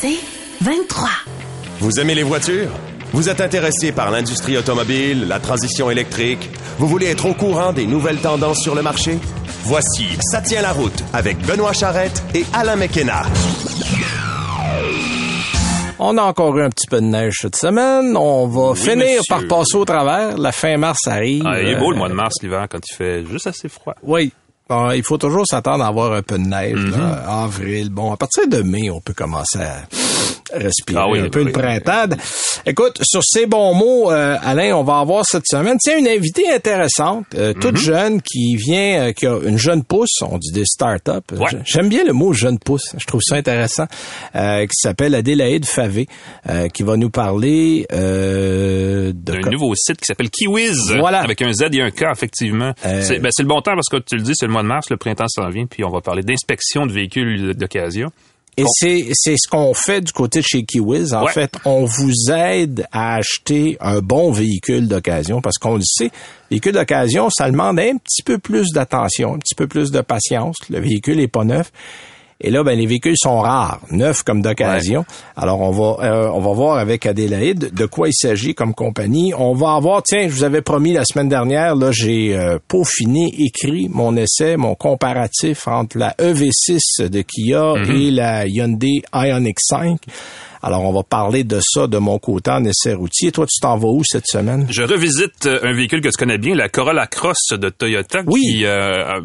C'est 23. Vous aimez les voitures? Vous êtes intéressé par l'industrie automobile, la transition électrique? Vous voulez être au courant des nouvelles tendances sur le marché? Voici Ça tient la route avec Benoît Charrette et Alain McKenna. On a encore eu un petit peu de neige cette semaine. On va finir monsieur. par passer au travers. La fin mars arrive. Ah, il est beau le Euh, mois de mars, l'hiver, quand il fait juste assez froid. Oui. Bon, il faut toujours s'attendre à avoir un peu de neige. Là. Avril. Bon, à partir de mai, on peut commencer à respirer Ah oui, un peu oui, le printemps. Écoute, sur ces bons mots, euh, Alain, on va avoir cette semaine, tiens, une invitée intéressante, euh, toute Mhm. jeune, qui vient, euh, qui a une jeune pousse, on dit des start-up. Ouais. J'aime bien le mot jeune pousse, je trouve ça intéressant, euh, qui s'appelle Adélaïde Favé, euh, qui va nous parler euh. D'un nouveau site qui s'appelle Kiwiz. Voilà. Avec un Z et un K, effectivement. C'est ben, c'est le bon temps parce que tu le dis, c'est le mois de mars, le printemps s'en vient, puis on va parler d'inspection de véhicules d'occasion. Et c'est c'est ce qu'on fait du côté de chez Kiwiz. En Ouais. fait, on vous aide à acheter un bon véhicule d'occasion parce qu'on le sait, véhicule d'occasion, ça demande un petit peu plus d'attention, un petit peu plus de patience. Le véhicule est pas neuf. Et là, ben, les véhicules sont rares, neufs comme d'occasion. Alors, on va, euh, on va voir avec Adélaïde de quoi il s'agit comme compagnie. On va avoir, tiens, je vous avais promis la semaine dernière, là, j'ai euh, peaufiné, écrit mon essai, mon comparatif entre la EV6 de Kia et la Hyundai Ioniq 5. Alors, on va parler de ça de mon côté en essai routier. Toi, tu t'en vas où cette semaine? Je revisite euh, un véhicule que tu connais bien, la Corolla Cross de Toyota. Oui. Qui, euh, euh,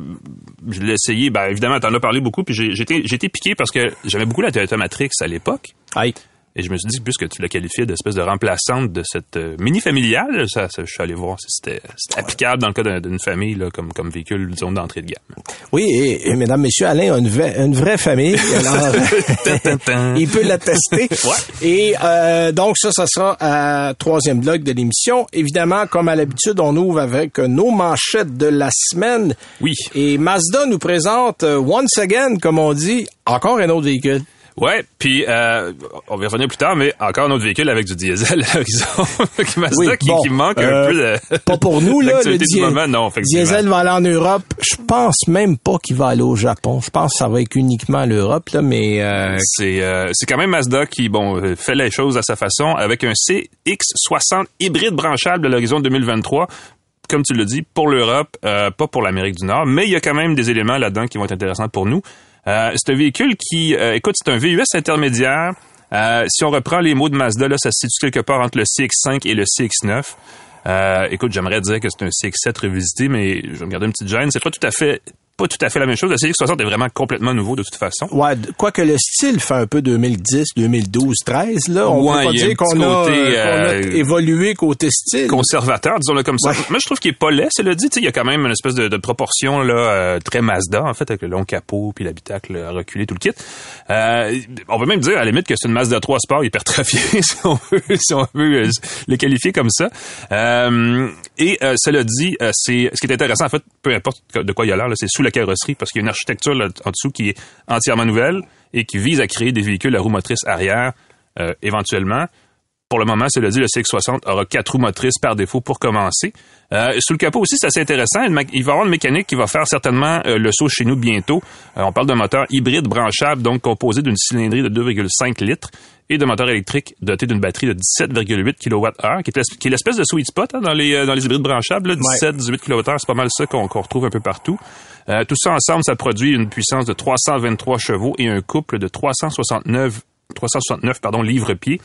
je l'ai essayé, ben, évidemment, t'en as parlé beaucoup, puis j'ai été j'ai été piqué parce que j'aimais beaucoup la Toyota Matrix à l'époque. Aïe. Et je me suis dit, puisque tu l'as qualifié d'espèce de remplaçante de cette euh, mini familiale, ça, ça, je suis allé voir si c'était applicable dans le cas d'un- d'une famille, là, comme, comme véhicule, disons, d'entrée de gamme. Oui, et, et mesdames, messieurs, Alain a une, vraie- une vraie famille. Alors, il peut l'attester. Et euh, donc, ça, ça sera à troisième bloc de l'émission. Évidemment, comme à l'habitude, on ouvre avec nos manchettes de la semaine. Oui. Et Mazda nous présente, euh, once again, comme on dit, encore un autre véhicule. Ouais, puis euh, on va y revenir plus tard, mais encore un autre véhicule avec du diesel à l'horizon. Mazda Oui, qui, bon, qui manque euh, un peu de... Pas pour nous, là. Le du moment, non, diesel va aller en Europe. Je pense même pas qu'il va aller au Japon. Je pense que ça va être uniquement à l'Europe, là, mais... euh, C'est euh, c'est quand même Mazda qui bon euh, fait les choses à sa façon avec un CX60 hybride branchable à l'horizon 2023. Comme tu le dis, pour l'Europe, euh, pas pour l'Amérique du Nord, mais il y a quand même des éléments là-dedans qui vont être intéressants pour nous. Euh, c'est un véhicule qui, euh, écoute, c'est un VUS intermédiaire. Euh, si on reprend les mots de Mazda, là, ça se situe quelque part entre le CX5 et le CX9. Euh, écoute, j'aimerais dire que c'est un CX7 revisité, mais je vais me garder une petite gêne. C'est pas tout à fait pas tout à fait la même chose. Le CX60 est vraiment complètement nouveau de toute façon. Ouais, quoique le style fait un peu 2010, 2012, 13 là, on Ouais, peut pas dire qu'on a, euh, a euh, évolué côté style. conservateur, disons-le comme ça. Ouais. Moi, je trouve qu'il est pas laid, c'est le dit. Tu sais, Il y a quand même une espèce de, de proportion là euh, très Mazda, en fait, avec le long capot puis l'habitacle reculé, tout le kit. Euh, on peut même dire, à la limite, que c'est une Mazda 3 Sport hypertrophiée, si on veut, si on veut euh, les qualifier comme ça. Euh, et euh, cela dit, euh, c'est ce qui est intéressant, en fait, peu importe de quoi il y a l'air, c'est sous la carrosserie, parce qu'il y a une architecture là, en dessous qui est entièrement nouvelle et qui vise à créer des véhicules à roues motrices arrière, euh, éventuellement. Pour le moment, cela dit, le CX-60 aura quatre roues motrices par défaut pour commencer. Euh, sous le capot aussi, c'est assez intéressant. Il va y avoir une mécanique qui va faire certainement euh, le saut chez nous bientôt. Euh, on parle d'un moteur hybride branchable, donc composé d'une cylindrée de 2,5 litres et d'un moteur électrique doté d'une batterie de 17,8 kWh, qui est, l'espèce de sweet spot hein, dans, les, euh, dans les hybrides branchables. là, 17-18 kWh, c'est pas mal ça qu'on retrouve un peu partout. Euh, tout ça ensemble, ça produit une puissance de 323 chevaux et un couple de 369, 369 pardon, livres-pieds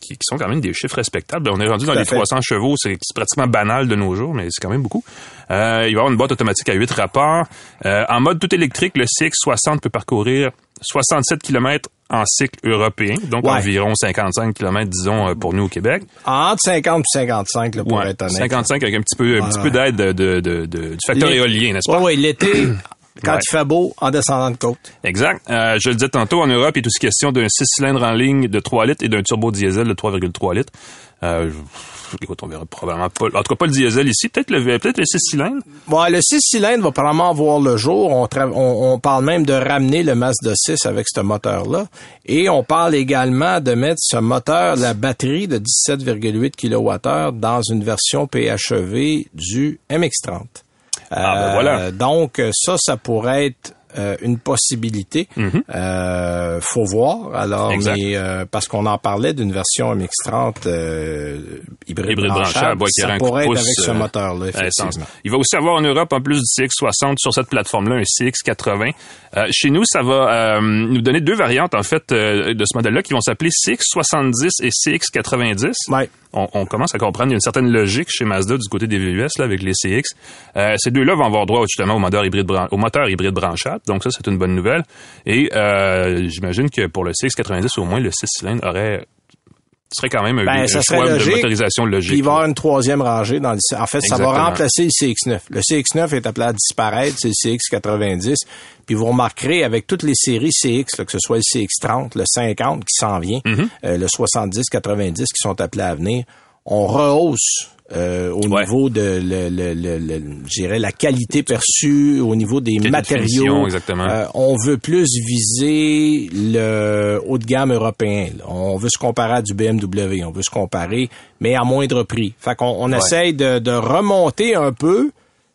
qui, qui sont quand même des chiffres respectables. On est rendu dans les fait. 300 chevaux, c'est c'est pratiquement banal de nos jours, mais c'est quand même beaucoup. Euh, il va y avoir une boîte automatique à 8 rapports. Euh, en mode tout électrique, le CX60 peut parcourir 67 km en cycle européen, donc Ouais. environ 55 km, disons, euh, pour nous au Québec. Entre 50 et 55, là, pour Ouais, être honnête. 55 avec un petit peu, un petit peu d'aide de, de, de- de- du facteur éolien, n'est-ce pas? Ouais, ouais, l'été, quand Ouais. il fait beau en descendant de côte. Exact. Euh, je le disais tantôt, en Europe, il est aussi question d'un 6 cylindres en ligne de 3 litres et d'un turbo diesel de 3,3 litres. Euh, écoute, on verra probablement pas, en tout cas pas le diesel ici, peut-être le, peut-être le 6 cylindres. Bon, le 6 cylindres va probablement voir le jour. On, tra- on, on parle même de ramener le Mazda 6 avec ce moteur-là. Et on parle également de mettre ce moteur, la batterie de 17,8 kWh dans une version PHEV du MX-30. Ah, ben Euh, voilà. Donc, ça, ça pourrait être euh, une possibilité. Euh, faut voir. Alors, Mhm. Mais euh, parce qu'on en parlait d'une version MX-30 euh, hybride, Hybride branchable, branchable, ça être avec ce euh, moteur-là, effectivement. Il va aussi avoir en Europe, en plus du CX60, sur cette plateforme-là, un CX80. Euh, chez nous, ça va euh, nous donner deux variantes, en fait, euh, de ce modèle-là, qui vont s'appeler CX70 et CX90. Ouais. On, commence à comprendre, une certaine logique chez Mazda du côté des VUS, là, avec les CX. Euh, ces deux-là vont avoir droit, justement, au moteur hybride, au moteur hybride branchable. Donc ça, c'est une bonne nouvelle. Et euh, j'imagine que pour le CX90, au moins, le 6 cylindres aurait serait quand même Ben, un ça serait de logique. motorisation logique. Puis il va y avoir une troisième rangée dans le En fait, ça va remplacer le CX9. Le CX9 est appelé à disparaître, c'est le CX90. Puis vous remarquerez avec toutes les séries CX, là, que ce soit le CX30, le 50 qui s'en vient, Mm-hmm. euh, le 70, 90 qui sont appelés à venir, on rehausse euh, au Ouais. niveau de le, le, le, le- je dirais la qualité perçue, au niveau des matériaux. exactement. Euh, on veut plus viser le haut de gamme européen. là. On veut se comparer à du BMW, on veut se comparer, mais à moindre prix. Fait qu'on on essaye de, de remonter un peu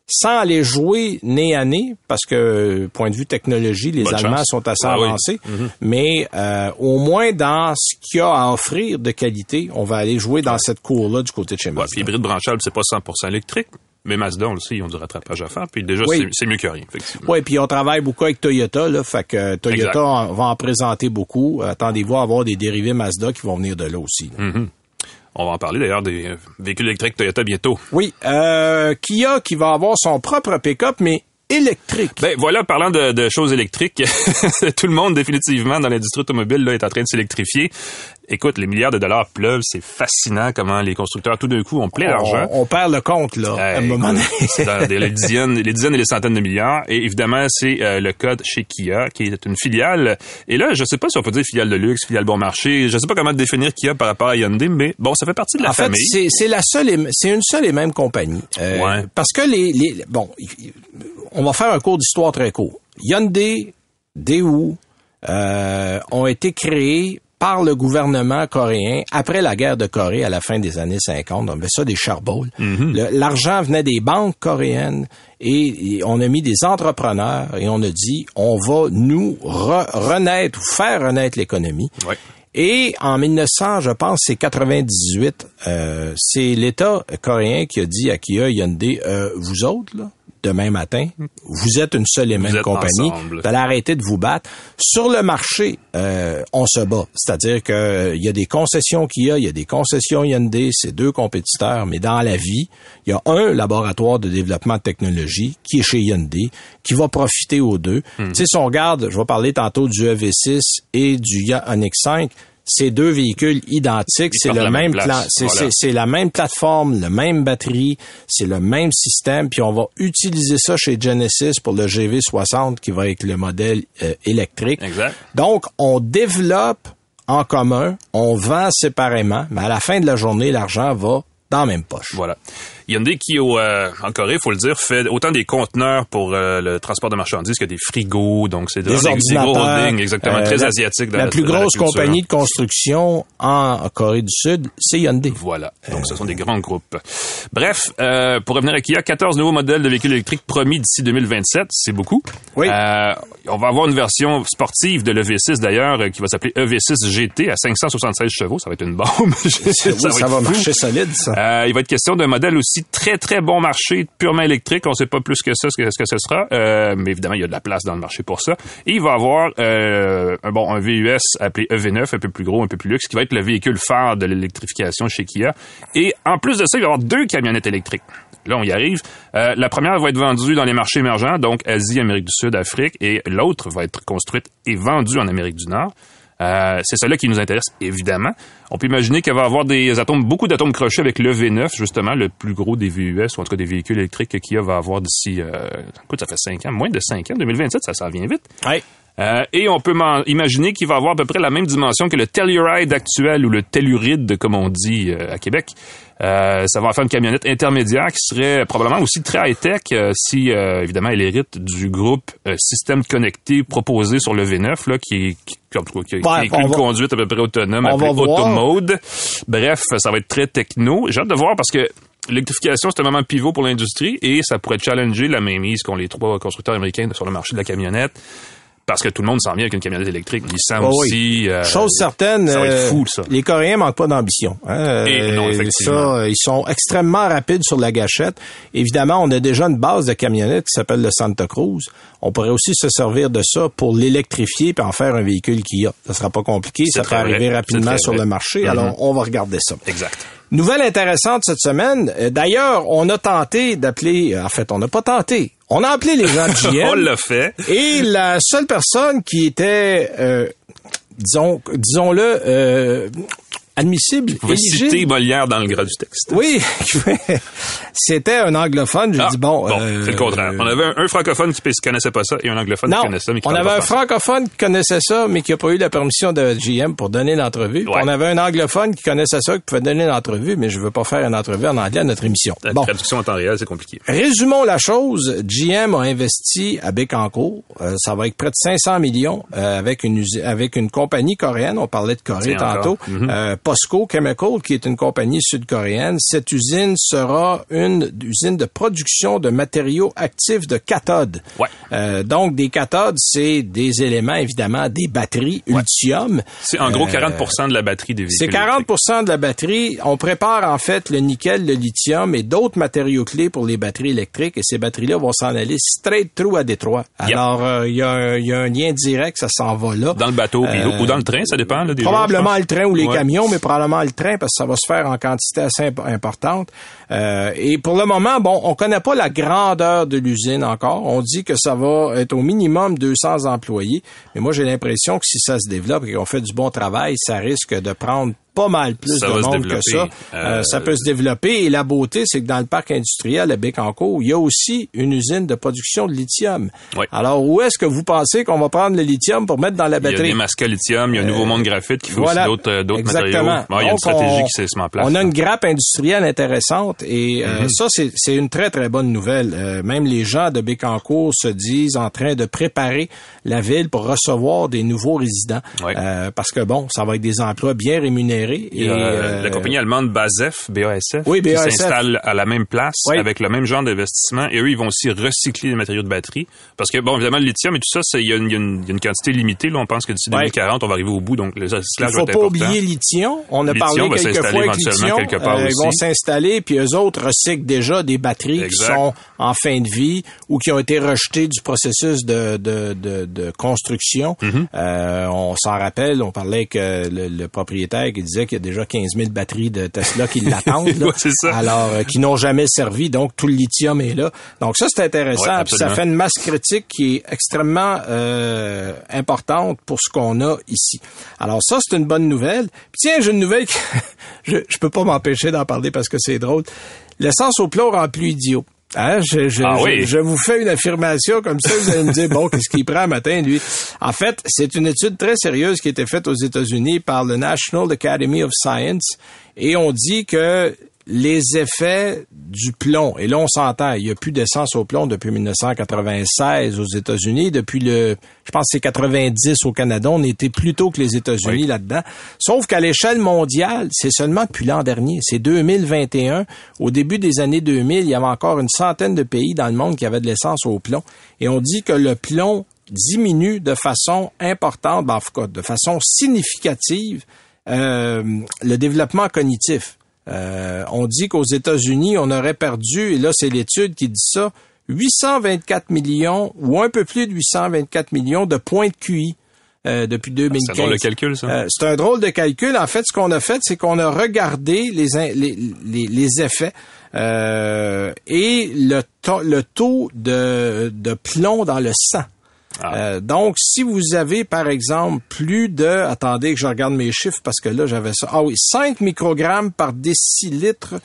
sans aller jouer nez à nez, parce que point de vue technologie, les Bonne Allemands chance. sont assez Ah oui. avancés. Mais euh, au moins dans ce qu'il y a à offrir de qualité, on va aller jouer dans cette cour-là du côté de chez Ouais, Mazda. puis hybride branchable, c'est pas 100% électrique, mais Mazda, on le sait, ils ont du rattrapage à faire, puis déjà, Oui. c'est- mieux que rien, effectivement. Oui, puis on travaille beaucoup avec Toyota, là, fait que Toyota Exact. en- va en présenter beaucoup. Attendez-vous à avoir des dérivés Mazda qui vont venir de là aussi. là. On va en parler d'ailleurs des véhicules électriques Toyota bientôt. Oui, euh, Kia qui va avoir son propre pick-up, mais électrique. Ben voilà, parlant de, de choses électriques, tout le monde définitivement dans l'industrie automobile là, est en train de s'électrifier. Écoute, les milliards de dollars pleuvent, c'est fascinant comment les constructeurs tout d'un coup ont plein d'argent. on, on perd le compte, là, à un moment donné. c'est dans les dizaines, les dizaines et les centaines de milliards. Et évidemment, c'est euh, le code chez Kia, qui est une filiale. Et là, je sais pas si on peut dire filiale de luxe, filiale bon marché. Je sais pas comment définir Kia par rapport à Hyundai, mais bon, ça fait partie de la en fait, famille. c'est c'est la seule, c'est une seule et même compagnie. Euh, Ouais. Parce que les, les bon, on va faire un cours d'histoire très court. Hyundai, Daewoo euh, ont été créés par le gouvernement coréen après la guerre de Corée à la fin des années 50. On avait ça des charboles. Le- L'argent venait des banques coréennes et, et on a mis des entrepreneurs et on a dit on va nous re- renaître ou faire renaître l'économie. Et en 1900, je pense, c'est 98, euh, c'est l'État coréen qui a dit à Kia Hyundai, euh, vous autres, là, demain matin, vous êtes une seule et même compagnie. Vous allez arrêter de vous battre. Sur le marché, euh, on se bat. C'est-à-dire que euh, il y a des concessions Kia, il y a des concessions Hyundai, c'est deux compétiteurs, mais dans la vie, il y a un laboratoire de développement de technologie qui est chez Hyundai, qui va profiter aux deux. Hmm. Tu sais, si on regarde, je vais parler tantôt du EV6 et du Ioniq 5, c'est deux véhicules identiques, c'est le la même plan, c'est Voilà. la même plateforme, le même batterie, c'est le même système, puis on va utiliser ça chez Genesis pour le GV60 qui va être le modèle euh, électrique. Exact. Donc, on développe en commun, on vend séparément, mais à la fin de la journée, l'argent va dans la même poche. Voilà. Hyundai qui, au, euh, en Corée, faut le dire, fait autant des conteneurs pour euh, le transport de marchandises que des frigos. Donc, c'est Des des, des gros holdings, exactement, euh, très la- asiatiques. dans La la- plus la grosse compagnie de construction en Corée du Sud, c'est Hyundai. Voilà. Donc, ce sont des grands groupes. Bref, pour revenir à Kia, 14 nouveaux modèles de véhicules électriques promis d'ici 2027. C'est beaucoup. Oui. On va avoir une version sportive de l'EV6, d'ailleurs, qui va s'appeler EV6 GT à 576 chevaux. Ça va être une bombe. Oui, ça, va fou. marcher solide, ça. Il va être question d'un modèle aussi très, très bon marché, purement électrique. On ne sait pas plus que ça ce que, ce que ce sera. Euh, mais évidemment, il y a de la place dans le marché pour ça. Et il va avoir euh, un, bon, un VUS appelé EV9, un peu plus gros, un peu plus luxe, qui va être le véhicule phare de l'électrification chez Kia. Et en plus de ça, il va y avoir deux camionnettes électriques. Là, on y arrive. Euh, la première va être vendue dans les marchés émergents, donc Asie, Amérique du Sud, Afrique, et l'autre va être construite et vendue en Amérique du Nord. Euh, c'est cela qui nous intéresse, évidemment. On peut imaginer qu'il va avoir des atomes, beaucoup d'atomes crochus avec le V9, justement, le plus gros des VUS, ou en tout cas des véhicules électriques que Kia va avoir d'ici, euh, écoute, ça fait 5 ans, moins de 5 ans, 2027, ça, ça vient vite. Euh, et on peut imaginer qu'il va avoir à peu près la même dimension que le Telluride actuel ou le Telluride, comme on dit euh, à Québec. Euh, ça va faire une camionnette intermédiaire qui serait probablement aussi très high-tech euh, si, euh, évidemment, elle hérite du groupe système connecté proposé sur le V9, là, qui est qui, en tout cas, qui, qui Ouais, inclut une va- conduite à peu près autonome, on appelée. Automode. Bref, ça va être très techno. J'ai hâte de voir parce que L'électrification, c'est un moment pivot pour l'industrie et ça pourrait challenger la mainmise qu'ont les trois constructeurs américains sur le marché de la camionnette. Parce que tout le monde s'en vient avec une camionnette électrique. Nissan Oh oui. aussi. euh, Chose certaine, Ça va être euh, fou, ça. les Coréens manquent pas d'ambition. hein. Et non, Euh, effectivement. ça, ils sont extrêmement rapides sur la gâchette. Évidemment, on a déjà une base de camionnettes qui s'appelle le Santa Cruz. On pourrait aussi se servir de ça pour l'électrifier puis en faire un véhicule Kia. Ça sera pas compliqué, ça peut vrai. arriver rapidement sur vrai. le marché. Mhm. Alors, on va regarder ça. Exact. Nouvelle intéressante cette semaine. Euh, D'ailleurs, on a tenté d'appeler, euh, en fait, on n'a pas tenté. On a appelé les gens de. On l'a fait. Et la seule personne qui était, euh, disons, disons-le, euh, admissible, Vous pouvez éligible. citer Molière dans le gras du texte. Oui, c'était un anglophone. J'ai Ah, dit bon. euh, c'est le contraire. On avait un, un francophone qui ne connaissait pas ça et un anglophone non, qui connaissait ça, mais qui on avait un francophone qui connaissait ça, mais qui n'a pas eu la permission de GM pour donner l'entrevue. Ouais. On avait un anglophone qui connaissait ça, qui pouvait donner l'entrevue, mais je veux pas faire une entrevue en anglais à notre émission. La Bon, traduction en temps réel, c'est compliqué. Résumons la chose. GM a investi à Bécancour. Euh, ça va être près de 500 millions euh, avec une avec une compagnie coréenne. On parlait de Corée Tiens, tantôt. Mhm. Euh, POSCO Chemical, qui est une compagnie sud-coréenne. Cette usine sera une usine de production de matériaux actifs de cathodes. Ouais. Euh, donc, des cathodes, c'est des éléments, évidemment, des batteries Ultium. C'est en gros Euh, 40% de la batterie des véhicules. C'est 40% de la batterie. On prépare en fait le nickel, le lithium et d'autres matériaux clés pour les batteries électriques. Et ces batteries-là vont s'en aller straight through à Détroit. Alors, euh, il y, a un- il y a un lien direct, ça s'en va là. Dans le bateau Euh, ou dans le train, ça dépend. Là, des jours, Probablement le train ou les Ouais. camions, mais probablement le train parce que ça va se faire en quantité assez imp- importante. Euh, et pour le moment, bon, on connaît pas la grandeur de l'usine encore. On dit que ça va être au minimum 200 employés, mais moi j'ai l'impression que si ça se développe et qu'on fait du bon travail, ça risque de prendre pas mal plus Ça de monde que ça. Euh, Euh, ça peut se développer et la beauté, c'est que dans le parc industriel à Bécancourt, il y a aussi une usine de production de lithium. Oui. Alors où est-ce que vous pensez qu'on va prendre le lithium pour mettre dans la Il y a batterie? des masques à lithium, il y a un nouveau monde graphite qui fait Voilà. aussi d'autres euh, d'autres Exactement. matériaux. Ouais, il y a une stratégie on- qui s'est en place. On a une grappe industrielle intéressante et euh, Mhm. ça, c'est c'est une très, très bonne nouvelle. Euh, même les gens de Bécancourt se disent en train de préparer la ville pour recevoir des nouveaux résidents. Euh, parce que, bon, ça va être des emplois bien rémunérés. Et, a, euh, la compagnie allemande BASF, BASF, Oui, qui s'installe à la même place Oui. avec le même genre d'investissement et eux, ils vont aussi recycler les matériaux de batterie. Parce que, bon, évidemment, le lithium et tout ça, il y, a une- y y a quantité limitée. Là, on pense que d'ici Ouais. 2040, on va arriver au bout, donc le Il va faut pas oublier Lithium. On a Lithium parlé va quelques s'installer fois avec éventuellement Lithium. quelque part Euh, ils vont aussi. s'installer, puis eux autres recyclent déjà des batteries Exact. qui sont en fin de vie ou qui ont été rejetées du processus de, de, de, de construction. Mm-hmm. Euh, on s'en rappelle, on parlait avec euh, le, le propriétaire qui disait qu'il y a déjà 15 000 batteries de Tesla qui l'attendent. Ouais. Alors, euh, qui n'ont jamais servi, donc tout le lithium est là. Donc ça, c'est intéressant. Ouais, puis ça fait une masse critique qui est extrêmement euh, importante pour ce qu'on a ici. Alors ça, c'est une bonne nouvelle. Puis tiens, j'ai une nouvelle que je, je peux pas m'empêcher d'en parler parce que c'est drôle. L'essence au plomb rend plus idiot. Hein, je, je, Ah je- oui. je vous fais une affirmation comme ça, vous allez me dire, bon, qu'est-ce qu'il prend matin, lui? En fait, c'est une étude très sérieuse qui a été faite aux États-Unis par le National Academy of Science et on dit que les effets du plomb, et là on s'entend, il n'y a plus d'essence au plomb depuis 1996 aux États-Unis, depuis le, je pense que c'est 90 au Canada, on était plus tôt que les États-Unis Oui. là-dedans. Sauf qu'à l'échelle mondiale, c'est seulement depuis l'an dernier, c'est 2021. Au début des années 2000, il y avait encore une centaine de pays dans le monde qui avaient de l'essence au plomb. Et on dit que le plomb diminue de façon importante, ben, en tout cas, de façon significative, euh, le développement cognitif. Euh, on dit qu'aux États-Unis, on aurait perdu, et là c'est l'étude qui dit ça, 824 millions ou un peu plus de 824 millions de points de QI euh, depuis 2015. C'est un drôle de calcul, ça. Euh, c'est un drôle de calcul. En fait, ce qu'on a fait, c'est qu'on a regardé les, les, les, les effets euh, et le, to- le taux de, de plomb dans le sang. Ah. Euh, donc, si vous avez, par exemple, plus de... Attendez que je regarde mes chiffres parce que là, j'avais ça. Ah oui, 5 microgrammes par décilitre,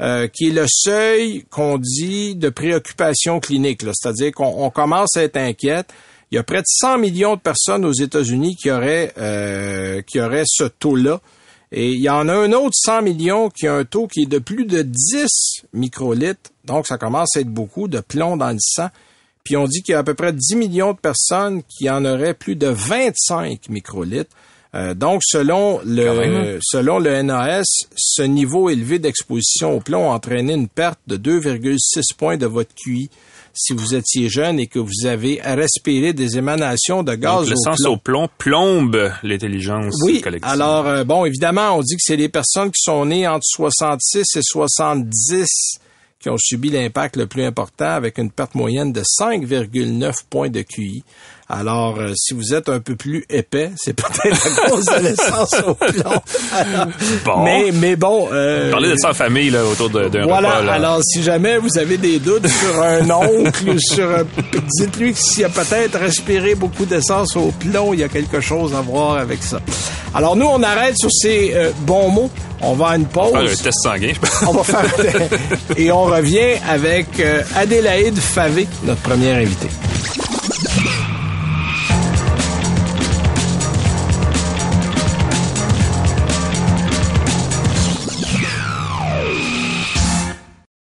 euh, qui est le seuil qu'on dit de préoccupation clinique. C'est-à-dire qu'on commence à être inquiète. Il y a près de 100 millions de personnes aux États-Unis qui auraient, euh, qui auraient ce taux-là. Et il y en a un autre 100 millions qui a un taux qui est de plus de 10 microlitres. Donc, ça commence à être beaucoup de plomb dans le sang. Puis on dit qu'il y a à peu près 10 millions de personnes qui en auraient plus de 25 microlitres. Euh, donc, selon le, hein? selon le NAS, ce niveau élevé d'exposition au plomb a entraîné une perte de 2,6 points de votre QI si vous étiez jeune et que vous avez respirer des émanations de gaz Donc, le sens au plomb plombe l'intelligence oui, Alors, euh, bon, évidemment, on dit que c'est les personnes qui sont nées entre 66 et 70 qui ont subi l'impact le plus important avec une perte moyenne de 5,9 points de QI. Alors, euh, si vous êtes un peu plus épais, c'est peut-être à cause de l'essence au plomb. bon. Mais, mais bon... Euh, Parlez de ça en famille, là, autour d'un Voilà, repas, alors si jamais vous avez des doutes sur un oncle ou sur un... Dites-lui que s'il a peut-être respiré beaucoup d'essence au plomb, il y a quelque chose à voir avec ça. Alors, nous, on arrête sur ces euh, bons mots. On va à une pause. On va faire un test sanguin, je On va faire... Et on revient avec Adélaïde Favé, notre première invitée.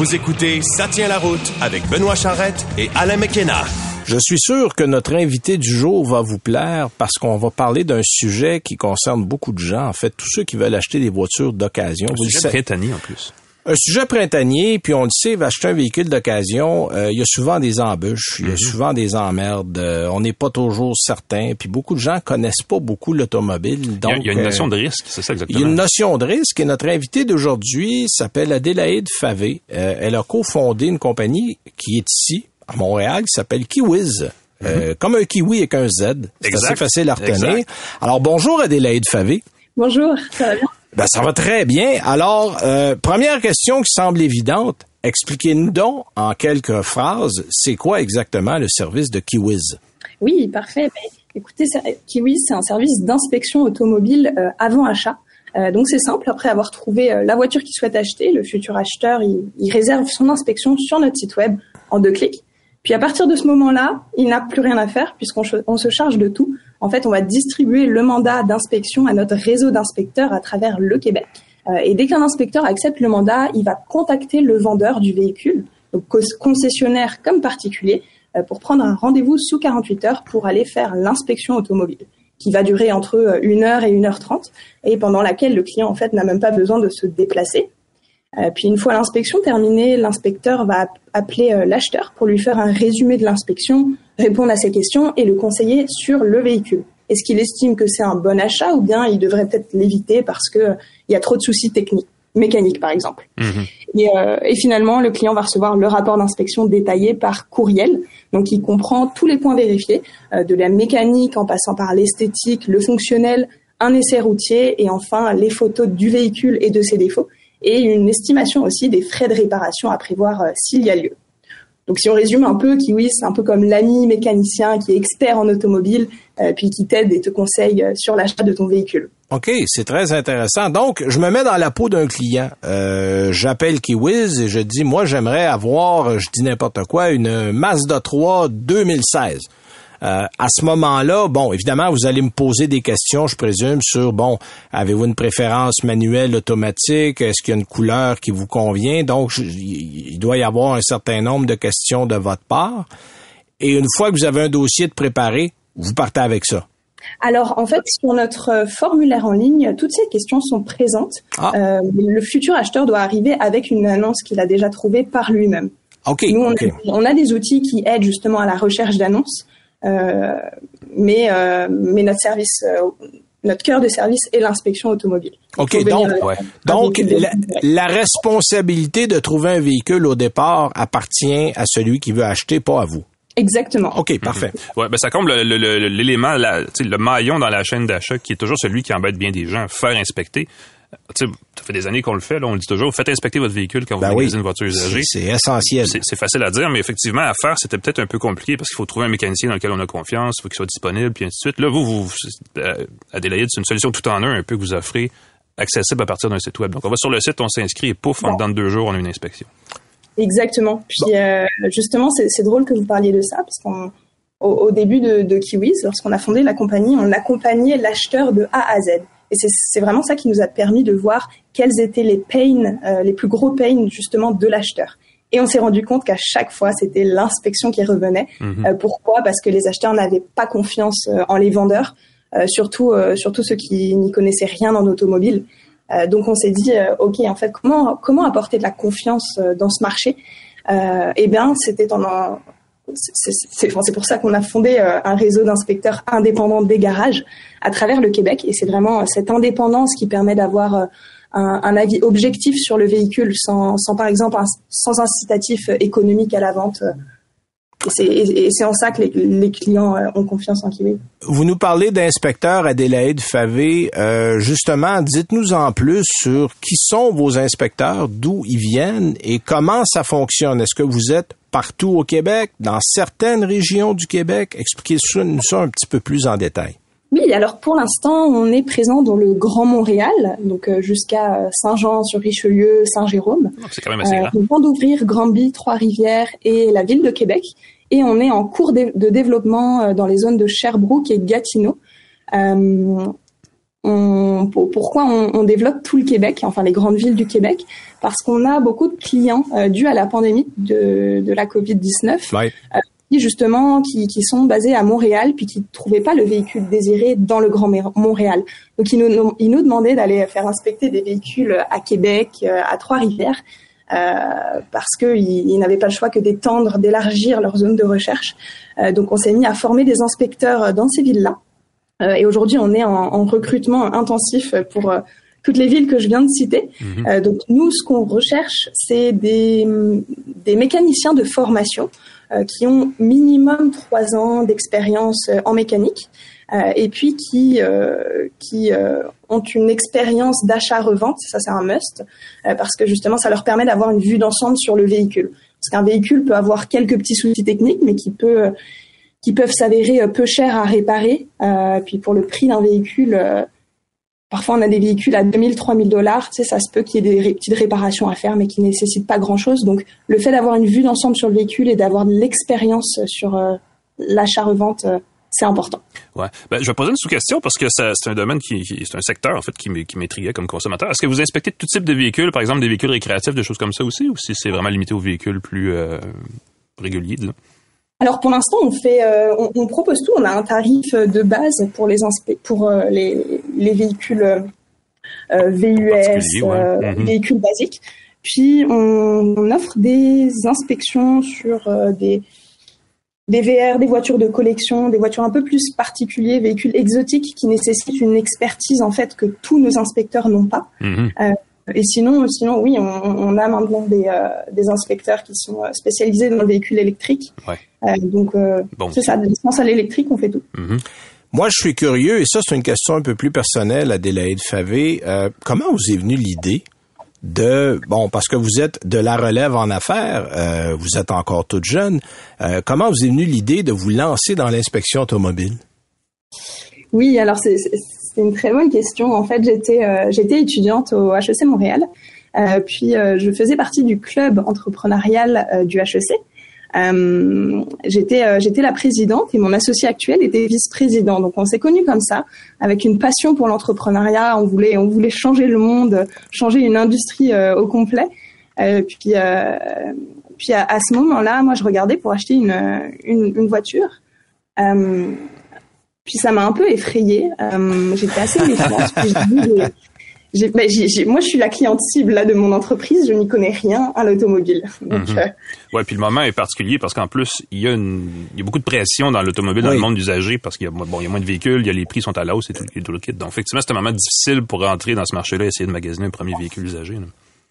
Vous écoutez Ça tient la route avec Benoît Charrette et Alain McKenna. Je suis sûr que notre invité du jour va vous plaire parce qu'on va parler d'un sujet qui concerne beaucoup de gens, en fait, tous ceux qui veulent acheter des voitures d'occasion. Un sujet printanier en plus. Un sujet printanier, puis on le sait, va acheter un véhicule d'occasion, euh, il y a souvent des embûches, il y a mm-hmm. souvent des emmerdes, euh, on n'est pas toujours certain, puis beaucoup de gens connaissent pas beaucoup l'automobile. Donc, il y, a, une notion de risque, c'est ça exactement. Il y a une notion de risque, et notre invité d'aujourd'hui s'appelle Adélaïde Favé. Euh, elle a cofondé une compagnie qui est ici, à Montréal, qui s'appelle Kiwiz. Mm-hmm. comme un kiwi avec un Z. C'est assez facile à retenir. Alors bonjour Adélaïde Favé. Bonjour, ça va bien? Ben, ça va très bien. Alors, euh, première question qui semble évidente. Expliquez-nous donc en quelques phrases, c'est quoi exactement le service de Kiwiz? Oui, parfait. Ben, écoutez, Kiwiz, c'est un service d'inspection automobile euh, avant achat. Euh, donc c'est simple, après avoir trouvé la voiture qu'il souhaite acheter, le futur acheteur, il, il, réserve son inspection sur notre site web en deux clics. Puis à partir de ce moment-là, il n'a plus rien à faire puisqu'on on se charge de tout en fait, on va distribuer le mandat d'inspection à notre réseau d'inspecteurs à travers le Québec. Euh, et dès qu'un inspecteur accepte le mandat, il va contacter le vendeur du véhicule, donc concessionnaire comme particulier, euh, pour prendre un rendez-vous sous 48 heures pour aller faire l'inspection automobile, qui va durer entre 1 heure et 1 heure 30, et pendant laquelle le client en fait n'a même pas besoin de se déplacer. Euh, puis une fois l'inspection terminée, l'inspecteur va appeler l'acheteur pour lui faire un résumé de l'inspection, répondre à ses questions et le conseiller sur le véhicule. Est-ce qu'il estime que c'est un bon achat ou bien il devrait peut-être l'éviter parce que euh, il y a trop de soucis techniques, mécaniques par exemple. Mhm. Euh, et, finalement, le client va recevoir le rapport d'inspection détaillé par courriel. Donc, il comprend tous les points vérifiés, euh, de la mécanique en passant par l'esthétique, le fonctionnel, un essai routier et enfin les photos du véhicule et de ses défauts et une estimation aussi des frais de réparation à prévoir s'il y a lieu. Donc si on résume un peu, Kiwi, c'est un peu comme l'ami mécanicien qui est expert en automobile, euh, puis qui t'aide et te conseille euh, sur l'achat de ton véhicule. OK, c'est très intéressant. Donc, je me mets dans la peau d'un client. Euh, J'appelle Kiwiz et je dis, moi, j'aimerais avoir, je dis n'importe quoi, une Mazda 3 2016. Euh, à ce moment-là, bon, évidemment, vous allez me poser des questions, je présume, sur, bon, avez-vous une préférence manuelle, automatique? Est-ce qu'il y a une couleur qui vous convient? Donc, il doit y avoir un certain nombre de questions de votre part. Et une fois que vous avez un dossier de préparé, vous partez avec ça. Alors, en fait, sur notre formulaire en ligne, toutes ces questions sont présentes. Ah. Euh, le futur acheteur doit arriver avec une annonce qu'il a déjà trouvée par lui-même. Ok. Nous, on, a, on a des outils qui aident justement à la recherche d'annonces, euh, mais euh, mais notre service, euh, notre cœur de service est l'inspection automobile. OK, donc, euh, ouais. un donc la, responsabilité de trouver un véhicule au départ appartient à celui qui veut acheter, pas à vous. Exactement. OK, parfait. Ouais, ben ça comble le- le- le- l'élément, la- tu sais, le maillon dans la chaîne d'achat qui est toujours celui qui embête bien des gens, faire inspecter. Tu sais, ça fait des années qu'on le fait, là, on le dit toujours, faites inspecter votre véhicule quand vous Ben oui. une voiture usagée. C'est essentiel. C'est facile à dire, mais effectivement, à faire, c'était peut-être un peu compliqué parce qu'il faut trouver un mécanicien dans lequel on a confiance, il faut qu'il soit disponible, puis ainsi de suite. Là, vous, vous euh, Adélaïde, c'est une solution tout en un, un peu que vous offrez, accessible à partir d'un site web. Donc, on va sur le site, on s'inscrit et pouf, en dedans de deux jours, on a une inspection. Exactement. Puis euh, justement, c'est drôle que vous parliez de ça parce qu'au au début de, de Kiwis, lorsqu'on a fondé la compagnie, on accompagnait l'acheteur de A à Z. Et c'est- vraiment ça qui nous a permis de voir quels étaient les pains, euh, les plus gros pains justement de l'acheteur. Et on s'est rendu compte qu'à chaque fois, c'était l'inspection qui revenait. Euh, pourquoi? Parce que les acheteurs n'avaient pas confiance euh, en les vendeurs, euh, surtout euh, surtout ceux qui n'y connaissaient rien en automobile. Euh, donc on s'est dit, euh, ok, en fait, comment comment apporter de la confiance euh, dans ce marché? Eh bien, c'était en- c'est- pour ça qu'on a fondé euh, un réseau d'inspecteurs indépendants des garages à travers le Québec. Et c'est vraiment euh, cette indépendance qui permet d'avoir euh, un, avis objectif sur le véhicule, sans, par exemple un, sans incitatif économique à la vente. Et c'est en ça que les, clients ont confiance en Kiwi. Vous nous parlez d'inspecteur Adélaïde Favé. Justement, dites-nous en plus sur qui sont vos inspecteurs, d'où ils viennent et comment ça fonctionne. Est-ce que vous êtes partout au Québec, dans certaines régions du Québec? Expliquez-nous ça un petit peu plus en détail. Oui, alors pour l'instant, on est présent dans le Grand Montréal, donc euh, jusqu'à euh, Saint-Jean-sur-Richelieu, Saint-Jérôme. C'est quand même assez Euh, grand. on vient d'ouvrir Granby, Trois-Rivières et la ville de Québec. Et on est en cours de, développement euh, dans les zones de Sherbrooke et Gatineau. Euh, on- pourquoi on, on développe tout le Québec, enfin les grandes villes du Québec? Parce qu'on a beaucoup de clients euh, dus à la pandémie de, de la Covid-19 Ouais. qui justement qui, qui sont basés à Montréal puis qui trouvaient pas le véhicule désiré dans le Grand Montréal. Donc ils nous, ils nous demandaient d'aller faire inspecter des véhicules à Québec, euh, à Trois-Rivières, euh, parce qu'ils ils n'avaient pas le choix que d'étendre, d'élargir leur zone de recherche. Euh, donc on s'est mis à former des inspecteurs dans ces villes-là. Euh, et aujourd'hui on est en, en recrutement intensif pour euh, toutes les villes que je viens de citer. Euh, donc nous, ce qu'on recherche, c'est des, des mécaniciens de formation euh, qui ont minimum trois ans d'expérience euh, en mécanique euh, et puis qui euh, qui euh, ont une expérience d'achat-revente. Ça, c'est un must euh, parce que justement, ça leur permet d'avoir une vue d'ensemble sur le véhicule. Parce qu'un véhicule peut avoir quelques petits soucis techniques, mais qui peut qui peuvent s'avérer peu chers à réparer. Euh, puis pour le prix d'un véhicule, euh, parfois on a des véhicules à 2000, 3000 dollars. Tu sais, ça se peut qu'il y ait des petites réparations à faire, mais qui nécessitent pas grand-chose. Donc le fait d'avoir une vue d'ensemble sur le véhicule et d'avoir de l'expérience sur euh, l'achat-revente, euh, c'est important. Ouais. Ben, je vais poser une sous-question parce que c'est un domaine qui, c'est un secteur en fait qui m'intriguait comme consommateur. Est-ce que vous inspectez tout type de véhicules, par exemple des véhicules récréatifs, des choses comme ça aussi, ou si c'est vraiment limité aux véhicules plus euh, réguliers, disons? Alors pour l'instant, on fait, euh, on, on propose tout. On a un tarif de base pour les pour euh, les, les véhicules euh, VUS, ouais. Mhm. véhicules basiques. Puis on, on offre des inspections sur des des VR, des voitures de collection, des voitures un peu plus particuliers, véhicules exotiques qui nécessitent une expertise en fait que tous nos inspecteurs n'ont pas. Mhm. Et sinon, sinon oui, on, on a maintenant des, euh, des inspecteurs qui sont euh, spécialisés dans le véhicule électrique. Ouais. Euh, donc, euh, Bon. c'est ça, de l'essence à l'électrique, on fait tout. Mhm. Moi, je suis curieux, et ça, c'est une question un peu plus personnelle, Adélaïde Favé. Euh, comment vous est venue l'idée de, bon, parce que vous êtes de la relève en affaires, euh, vous êtes encore toute jeune, euh, comment vous est venue l'idée de vous lancer dans l'inspection automobile? Oui, alors c'est c'est- une très bonne question. En fait, j'étais euh, étudiante au HEC Montréal, euh, puis euh, je faisais partie du club entrepreneurial du HEC. J'étais j'étais la présidente et mon associé actuel était vice-président. Donc on s'est connus comme ça, avec une passion pour l'entrepreneuriat. On voulait on voulait changer le monde, changer une industrie au complet. Puis puis à, ce moment-là, moi je regardais pour acheter une, une voiture. Puis ça m'a un peu effrayée. Euh, J'étais assez méfiante. moi, je suis la cliente cible là de mon entreprise. Je n'y connais rien à l'automobile. Donc, mhm. ouais, puis le moment est particulier parce qu'en plus, il y a une, il y a beaucoup de pression dans l'automobile, dans le monde d'usagers, parce qu'il y a bon, il y a moins de véhicules, il y a les prix sont à la hausse et tout, et tout le kit. Donc, effectivement, c'est un moment difficile pour rentrer dans ce marché-là, et essayer de magasiner un premier véhicule usagé.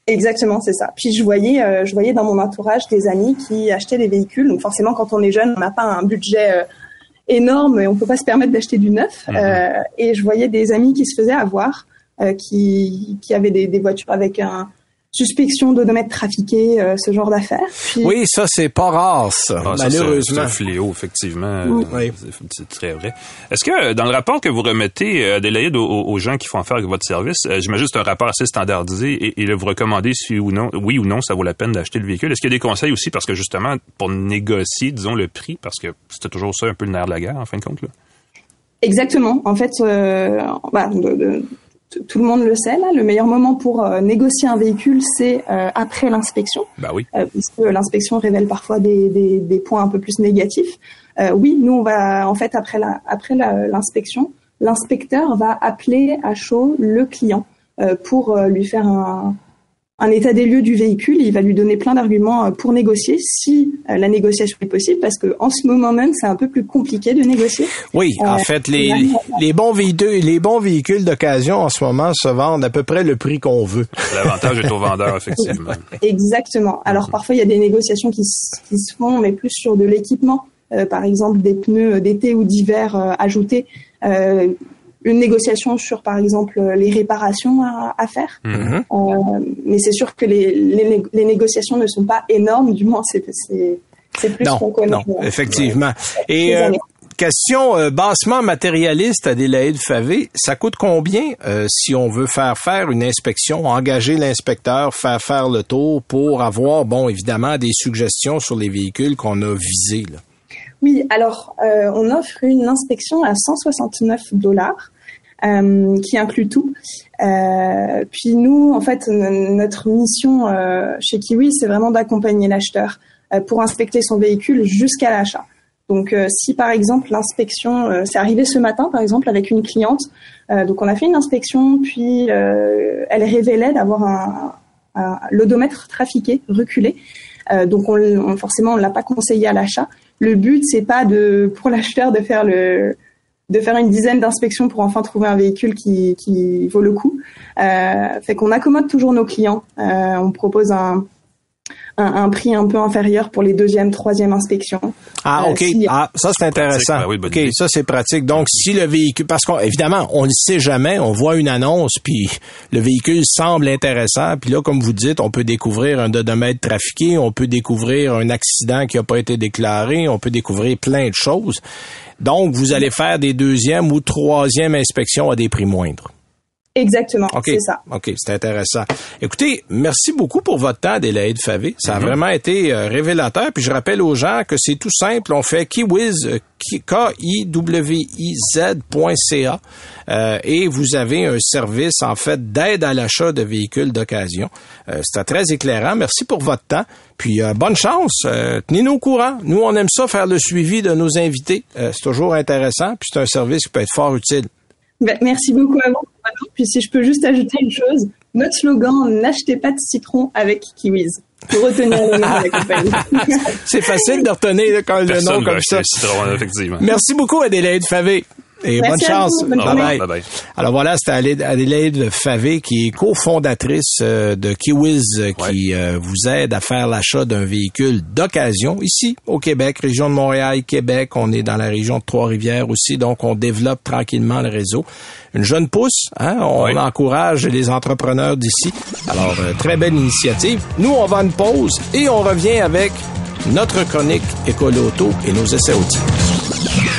Exactement, c'est ça. Puis je voyais, euh, je voyais dans mon entourage des amis qui achetaient des véhicules. Donc forcément, quand on est jeune, on n'a pas un budget euh, énorme et on peut pas se permettre d'acheter du neuf. Mhm. Euh, et je voyais des amis qui se faisaient avoir, qui, qui avaient des, des voitures avec un, suspicion d'odomètre trafiqué, euh, ce genre d'affaires. Oui, ça c'est pas rare, ça, ah, malheureusement. C'est un fléau, effectivement. Oui. C'est très vrai. Est-ce que dans le rapport que vous remettez, euh, Adélaïde, aux, aux, gens qui font affaire avec votre service, euh, j'imagine c'est un rapport assez standardisé et, et vous recommandez si ou non, oui ou non, ça vaut la peine d'acheter le véhicule. Est-ce qu'il y a des conseils aussi parce que justement pour négocier, disons le prix, parce que c'était toujours ça un peu le nerf de la guerre en fin de compte là? Exactement. En fait, euh, bah, de, de, tout le monde le sait, là, le meilleur moment pour euh, négocier un véhicule, c'est euh, après l'inspection. Bah oui. Euh, puisque l'inspection révèle parfois des, des, des, points un peu plus négatifs. oui, nous, on va, en fait, après la, après l'inspection, l'inspecteur va appeler à chaud le client pour lui faire un, un état des lieux du véhicule. Il va lui donner plein d'arguments euh, pour négocier si euh, la négociation est possible, parce que en ce moment même, c'est un peu plus compliqué de négocier. Oui, en euh, fait, les, les bons véhicules, les bons véhicules d'occasion en ce moment se vendent à peu près le prix qu'on veut. L'avantage est au vendeur, effectivement. Exactement. Alors parfois, il y a des négociations qui, qui se font, mais plus sur de l'équipement. par exemple, des pneus d'été ou d'hiver ajoutés une négociation sur, par exemple, les réparations à, faire. Mhm. Euh, mais c'est sûr que les, les, négociations ne sont pas énormes, du moins c'est plus qu'on connaît. Non, effectivement. Et euh, question euh, bassement matérialiste, Adélaïde Favé, ça coûte combien si on veut faire faire une inspection, engager l'inspecteur, faire faire le tour pour avoir, bon, évidemment, des suggestions sur les véhicules qu'on a visés? Là? Oui, alors euh, on offre une inspection à 169 dollars. Euh, qui inclut tout. Euh, puis nous, en fait, notre mission chez Kiwi, c'est vraiment d'accompagner l'acheteur pour inspecter son véhicule jusqu'à l'achat. Donc, si par exemple l'inspection, c'est arrivé ce matin, par exemple, avec une cliente. donc, on a fait une inspection, puis elle révélait d'avoir un, un l'odomètre trafiqué, reculé. donc, on, forcément, on l'a pas conseillé à l'achat le but c'est pas de pour l'acheteur de faire le de faire une dizaine d'inspections pour enfin trouver un véhicule qui, qui vaut le coup. Euh, fait qu'on accommode toujours nos clients. Euh, on propose un, un, prix un peu inférieur pour les deuxième, troisième inspections. Ah, euh, OK. ah, ça, c'est intéressant. Ben OK, ça, c'est pratique. Donc, si le véhicule, parce qu'évidemment, on ne sait jamais, on voit une annonce, puis le véhicule semble intéressant, puis là, comme vous dites, on peut découvrir un odomètre trafiqué, on peut découvrir un accident qui n'a pas été déclaré, on peut découvrir plein de choses. Donc, vous allez faire des deuxième ou troisième inspections à des prix moindres. Exactement, c'est ça. OK, c'est intéressant. Écoutez, merci beaucoup pour votre temps, Adélaïde Favé. Ça a mhm. vraiment été euh, révélateur. Puis je rappelle aux gens que c'est tout simple. On fait Kiwiz, euh, K-I-W-I-Z.ca euh, et vous avez un service, en fait, d'aide à l'achat de véhicules d'occasion. C'était très éclairant. Merci pour votre temps. Puis bonne chance. Tenez-nous au courant. Nous, on aime ça, faire le suivi de nos invités. c'est toujours intéressant. Puis c'est un service qui peut être fort utile. Ben, merci beaucoup à vous. Puis si je peux juste ajouter une chose, notre slogan n'achetez pas de citron avec Kiwis. Pour retenir le nom de la compagnie. C'est facile de retenir le nom comme ça. Citron, effectivement. Merci beaucoup Adélaïde Favé. Et bonne chance. bye, bye. Alors voilà, c'était Adélaïde Favé qui est cofondatrice euh, de Kiwiz euh, qui euh, vous aide à faire l'achat d'un véhicule d'occasion ici au Québec, région de Montréal, Québec. On est dans la région de Trois-Rivières aussi, donc on développe tranquillement le réseau. Une jeune pousse, hein? on encourage les entrepreneurs d'ici. Alors, très belle initiative. Nous, on va une pause et on revient avec notre chronique Écoloto et nos essais outils.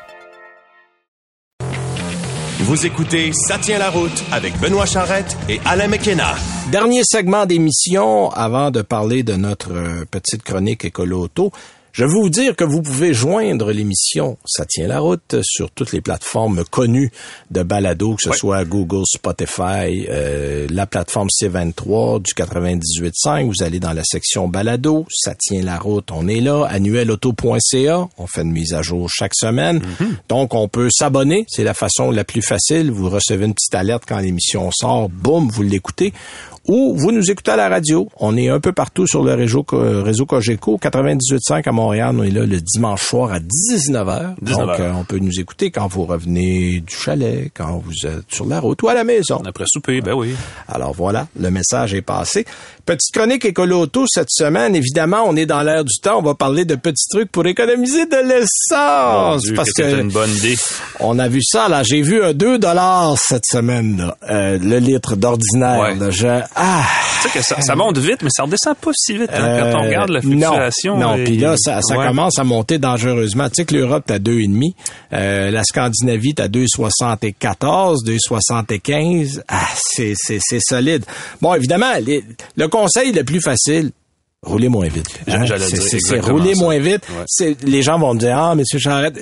Vous écoutez Ça tient la route avec Benoît Charrette et Alain McKenna. Dernier segment d'émission avant de parler de notre euh, petite chronique écolo auto. Je veux vous dire que vous pouvez joindre l'émission Ça tient la route sur toutes les plateformes connues de balado, que ce soit Google, Spotify, euh, la plateforme C23 du 98.5. Vous allez dans la section balado, Ça tient la route, on est là. Annuelauto.ca, on fait une mise à jour chaque semaine. Donc, on peut s'abonner, c'est la façon la plus facile. Vous recevez une petite alerte quand l'émission sort, boum, vous l'écoutez ou vous nous écoutez à la radio. On est un peu partout sur le réseau, réseau Cogeco, 98.5 à Montréal. On est là le dimanche soir à 19h. 19 Donc, heures. euh, on peut nous écouter quand vous revenez du chalet, quand vous êtes sur la route ou à la maison. Après souper, ben oui. Alors voilà, le message est passé. Petite chronique écolo auto cette semaine. Évidemment, on est dans l'air du temps. On va parler de petits trucs pour économiser de l'essence. Parce que une bonne idée. on a vu ça, là. J'ai vu un 2 dollars cette semaine, là, euh, le litre d'ordinaire. Ouais. là. Je, ah, Tu sais que ça, ça monte vite, mais ça redescend pas si vite hein, quand on euh, regarde la fluctuation. Non, et- puis là, ça, ça Ouais. commence à monter dangereusement. Tu sais que l'Europe, t'as deux et demi. Euh, la Scandinavie, t'as 2,74, 2,75. Ah, c'est, solide. Bon, évidemment, les- le conseil le plus facile, Roulez moins vite. hein? C'est- rouler moins vite. Ouais. Les gens vont me dire, ah, monsieur Charrette,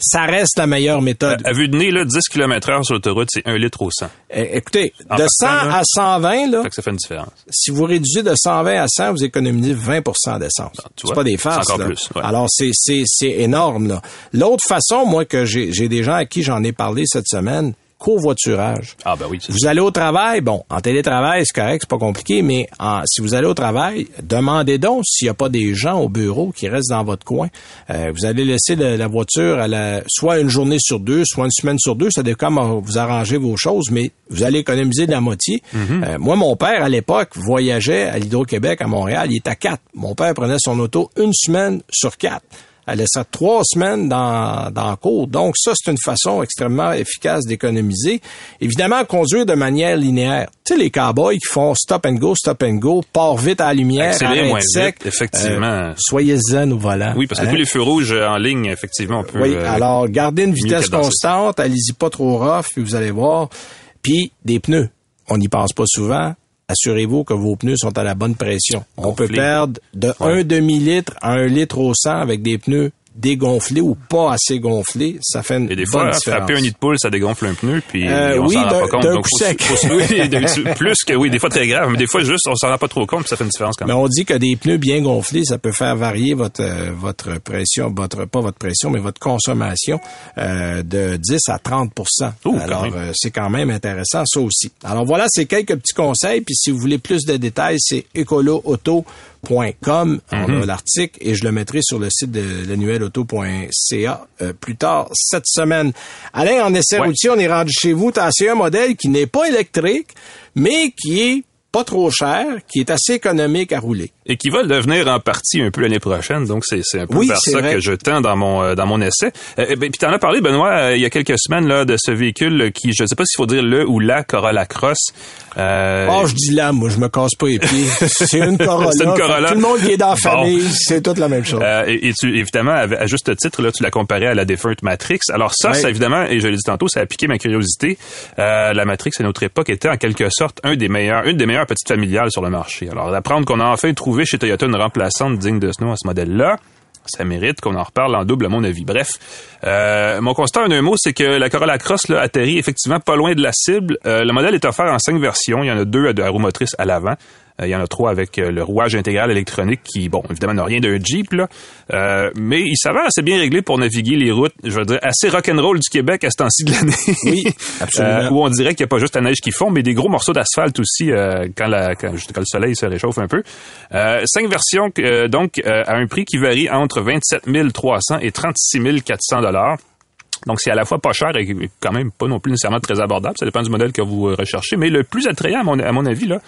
ça reste la meilleure méthode. À vue de nez, là, 10 km heure sur l'autoroute, c'est 1 litre au 100. Eh, Écoutez, En de partant, 100 là. à 120, là, Fait que ça fait une différence. si vous réduisez de 120 à 100, vous économisez 20% d'essence. Ah, C'est pas des c'est farces. encore là. plus, ouais. Alors, c'est, c'est, c'est énorme. là. L'autre façon, moi, que j'ai, j'ai des gens à qui j'en ai parlé cette semaine, covoiturage. Ah, ben oui, Vous allez au travail, bon, en télétravail, c'est correct, c'est pas compliqué, mais en- si vous allez au travail, demandez donc s'il n'y a pas des gens au bureau qui restent dans votre coin. Euh, vous allez laisser la voiture à la, soit une journée sur deux, soit une semaine sur deux, ça dépend comment vous arrangez vos choses, mais vous allez économiser de la moitié. Euh, moi, mon père, à l'époque, voyageait à l'Hydro-Québec, à Montréal, il était à quatre. Mon père prenait son auto une semaine sur quatre. Elle laissait trois semaines dans, dans la cour. Donc, ça, c'est une façon extrêmement efficace d'économiser. Évidemment, conduire de manière linéaire. Tu sais, les cowboys qui font stop and go, stop and go, part vite à la lumière, moins sec. vite, effectivement. Euh, soyez zen au volant. Oui, parce que Hein? tous les feux rouges euh, en ligne, effectivement, on peut... Oui, euh, alors gardez une vitesse constante, allez-y pas trop rough, puis vous allez voir. Puis des pneus, on n'y pense pas souvent. Assurez-vous que vos pneus sont à la bonne pression. On peut perdre de Ouais. un demi-litre à un litre au 100 avec des pneus dégonflés ou pas assez gonflés. Ça fait une Et des bonne fois, différence. frapper un nid de poule, ça dégonfle un pneu, puis Euh, on oui, s'en rend pas compte. Donc, coup sec. faut- oui, plus que, oui, des fois très grave, mais des fois juste, on s'en rend pas trop compte, puis ça fait une différence quand Mais même. on dit que des pneus bien gonflés, ça peut faire varier votre euh, votre pression, votre pas votre pression, mais votre consommation euh, de 10 à 30 Ouh, Alors euh, c'est quand même intéressant ça aussi. Alors voilà, c'est quelques petits conseils. Puis si vous voulez plus de détails, c'est écoloauto.com. On Mhm. a l'article et je le mettrai sur le site de l'annuelauto.ca euh, plus tard cette semaine. Alain, en essai Ouais. routier, on est rendu chez vous. T'as essayé un modèle qui n'est pas électrique, mais qui est pas trop cher, qui est assez économique à rouler. Et qui va le devenir en partie un peu l'année prochaine, donc c'est c'est un peu Oui, vers ça vrai. que je tends dans mon euh, dans mon essai. Euh, eh ben, puis t'en as parlé, Benoît, euh, il y a quelques semaines là de ce véhicule qui, je sais pas s'il faut dire le ou la Corolla Cross. Euh, Oh, je dis là, moi, je me casse pas les pieds. C'est une Corolla. C'est une Corolla. Tout le monde qui est dans la Bon. famille, c'est toute la même chose. Euh, et, et tu, évidemment, à, à juste titre, là, tu l'as comparé à la défunte Matrix. Alors ça, Ouais. ça évidemment, et je l'ai dit tantôt, ça a piqué ma curiosité. Euh, la Matrix, à notre époque, était en quelque sorte un des meilleurs, une des meilleures petites familiales sur le marché. Alors d'apprendre qu'on a enfin trouvé chez Toyota une remplaçante digne de ce nom à ce modèle-là. Ça mérite qu'on en reparle en double, à mon avis. Bref, euh, mon constat en un mot, c'est que la Corolla Cross là, atterrit effectivement pas loin de la cible. Euh, le modèle est offert en cinq versions. Il y en a deux à, à roue motrice à l'avant. Euh, il y en a trois avec euh, le rouage intégral électronique qui, bon, évidemment, n'a rien d'un Jeep, là. Euh, mais il s'avère assez bien réglé pour naviguer les routes, je veux dire, assez rock'n'roll du Québec à ce temps-ci de l'année. Oui, absolument. Où on dirait qu'il n'y a pas juste la neige qui fond, mais des gros morceaux d'asphalte aussi euh, quand, la, quand, quand le soleil se réchauffe un peu. Euh, cinq versions, euh, donc, euh, à un prix qui varie entre 27 300 et 36 400 dollars. Donc, c'est à la fois pas cher et quand même pas non plus nécessairement très abordable. Ça dépend du modèle que vous euh, recherchez. Mais le plus attrayant, à mon, à mon avis, là,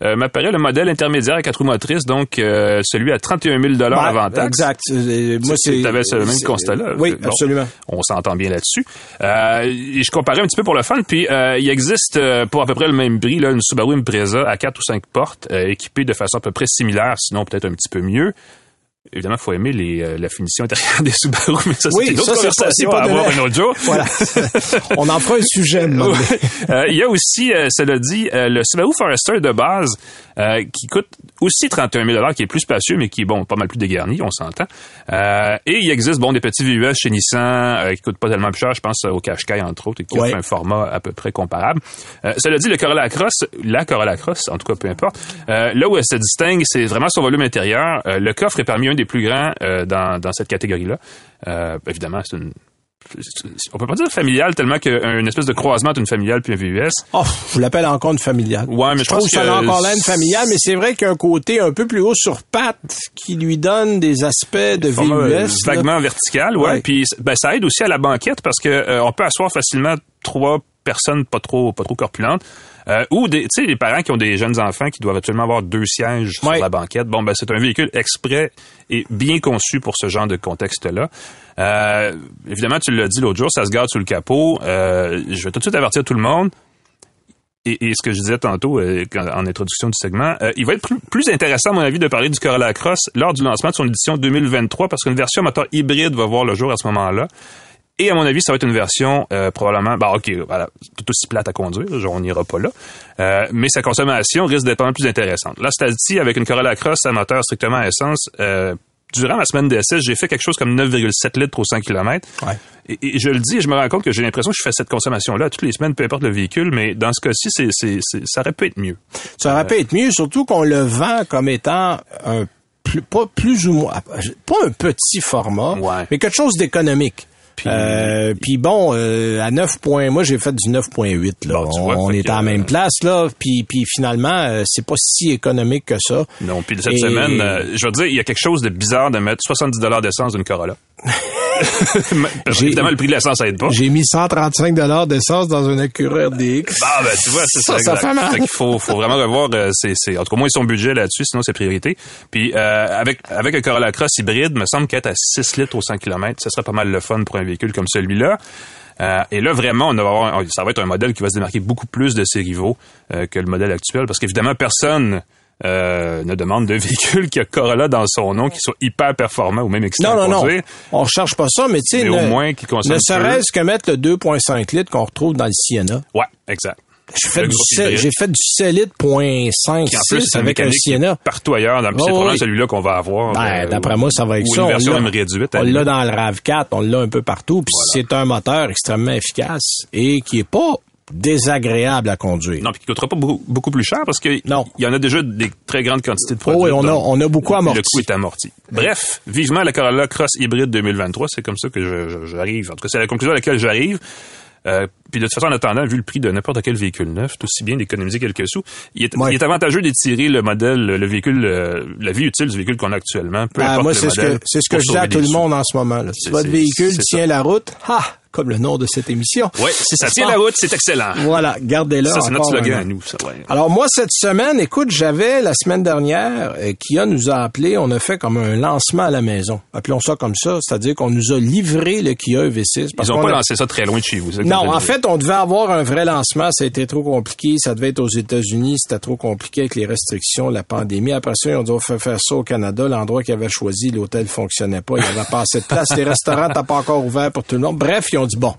euh, m'apparaît le modèle intermédiaire à quatre roues motrices, donc euh, celui à 31 000 Ben, avant taxe. Exact. Euh, Moi, c'est. Tu avais ce même constat-là. Oui, Bon, absolument. On s'entend bien là-dessus. Et je comparais un petit peu pour le fun. Puis il existe pour à peu près le même prix là, une Subaru Impreza à quatre ou cinq portes, équipée de façon à peu près similaire, sinon peut-être un petit peu mieux. Évidemment, il faut aimer les, euh, la finition intérieure des Subaru, mais ça, c'est Oui, une autre ça, c'est pas- c'est conversation pas à avoir un autre jour. Voilà. On en fera un sujet. Euh, Il y a aussi, euh, cela dit, euh, le Subaru Forester de base qui coûte aussi 31 000 qui est plus spacieux, mais qui est bon, pas mal plus dégarni, on s'entend. Et il existe bon des petits VUS chez Nissan qui coûtent pas tellement plus cher, je pense au Qashqai entre autres, et qui Ouais. offrent un format à peu près comparable. Cela dit, le Corolla Cross, la Corolla Cross, en tout cas peu importe, là où elle se distingue, c'est vraiment son volume intérieur. Le coffre est parmi un des plus grands euh, dans, dans cette catégorie-là. Euh, évidemment, c'est une on peut pas dire familial tellement qu'une espèce de croisement entre une familiale puis un VUS. Oh, je l'appelle encore une familiale. Ouais, mais je, Je trouve ça que a encore l'air une familiale, mais c'est vrai qu'il y a un côté un peu plus haut sur pattes qui lui donne des aspects de euh, VUS. là. vaguement vertical, ouais. Ouais. Puis ben, ça aide aussi à la banquette parce que euh, on peut asseoir facilement trois personnes pas trop pas trop corpulentes. Euh, ou des, tu sais, les parents qui ont des jeunes enfants qui doivent absolument avoir deux sièges Ouais. sur la banquette. Bon, ben c'est un véhicule exprès et bien conçu pour ce genre de contexte-là. Euh, évidemment, tu l'as dit l'autre jour, ça se garde sous le capot. Euh, je vais tout de suite avertir tout le monde. Et, et ce que je disais tantôt en introduction du segment, il va être plus, plus intéressant, à mon avis, de parler du Corolla Cross lors du lancement de son édition 2023, parce qu'une version moteur hybride va voir le jour à ce moment-là. Et à mon avis, ça va être une version euh, probablement, bah ok, voilà, tout aussi plate à conduire, genre on n'ira pas là, Euh, mais sa consommation risque d'être pas mal plus intéressante. Là, c'est avec une Corolla Cross à moteur strictement à essence, euh, durant ma semaine d'essai, j'ai fait quelque chose comme 9,7 litres au 100 km. Ouais. Et, et je le dis, et je me rends compte que j'ai l'impression que je fais cette consommation-là toutes les semaines, peu importe le véhicule, mais dans ce cas-ci, c'est, c'est, c'est- ça aurait pu être mieux. Ça aurait pu être mieux, surtout qu'on le vend comme étant un plus, pas plus ou moins, pas un petit format, Ouais. mais quelque chose d'économique. Puis- Euh, puis bon, euh, à 9 points, moi j'ai fait du 9.8 là. Bon, vois, on est à la même euh, place là, puis puis finalement euh, c'est pas si économique que ça. Non, puis cette Et- semaine, euh, je veux dire, il y a quelque chose de bizarre de mettre 70 d'essence d'une Corolla. J'ai- Évidemment, le prix de l'essence aide pas. J'ai mis 135 dollars d'essence dans un Acura RDX. Ah ben tu vois, c'est ça. Ça, ça exact. fait mal. Fait qu'il faut, faut vraiment revoir, euh, c'est, c'est, en tout cas, au moins son budget là-dessus, sinon c'est priorité. Puis euh, avec avec un Corolla Cross hybride, me semble qu'être à 6 litres au 100 km, ça serait pas mal le fun pour un véhicule comme celui-là. Euh, et là, vraiment, on va avoir, ça va être un modèle qui va se démarquer beaucoup plus de ses rivaux euh, que le modèle actuel, parce qu'évidemment, personne euh, ne demande de véhicule qui a Corolla dans son nom, qui soit hyper performant ou même excitant Non, à non, non. On recherche pas ça, mais tu sais, au ne, moins qu'il consomme ne serait-ce que mettre le 2.5 litres qu'on retrouve dans le Sienna. Ouais, exact. J'ai fait, du groupe sept- hybride. j'ai fait du 7 litres point 5, Qui en plus, 6 c'est une avec un Sienna. partout ailleurs. Dans, c'est Oh, probablement oui. celui-là qu'on va avoir. Ben, euh, d'après moi, ça va être ça. une On version l'a- même réduite. On la l'a dans le RAV4, on l'a un peu partout, puis c'est un moteur extrêmement efficace et qui est pas désagréable à conduire. Non, puis qui coûtera pas beaucoup, beaucoup plus cher parce qu'il Non. y en a déjà des très grandes quantités de Oh produits. oui, on a, on a beaucoup Le amorti. coût est amorti. Bref, vivement la Corolla Cross hybride 2023, c'est comme ça que j'arrive. En tout cas, c'est la conclusion à laquelle j'arrive. Euh, puis de toute façon, en attendant, vu le prix de n'importe quel véhicule neuf, c'est aussi bien d'économiser quelques sous. Il est, Ouais. il est avantageux d'étirer le modèle, le véhicule, euh, la vie utile du véhicule qu'on a actuellement. Peu Ben, importe moi, le c'est ce que, c'est ce que je dis à tout le monde en ce moment. Là. Si votre véhicule tient la route, ha, comme le nom de cette émission. Ouais, si ça tient Bon. la route, c'est excellent. Voilà, gardez-le. Ça, c'est notre slogan an. à nous, ça, ouais. Alors moi cette semaine, écoute, j'avais la semaine dernière, euh, Kia nous a appelé, on a fait comme un lancement à la maison. Appelons ça comme ça, c'est-à-dire qu'on nous a livré le Kia EV6. parce Ils ont qu'on pas a- lancé ça très loin de chez vous. c'est ça Non, en fait, on devait avoir un vrai lancement. Ça a été trop compliqué. Ça devait être aux États-Unis. C'était trop compliqué avec les restrictions, la pandémie. Après ça, ils ont dit, on fait faire ça au Canada. L'endroit qu'ils avaient choisi, l'hôtel fonctionnait pas. Il y avait pas assez de place. Les restaurants n'étaient pas encore ouverts pour tout le monde. Bref, ils ont dit, bon,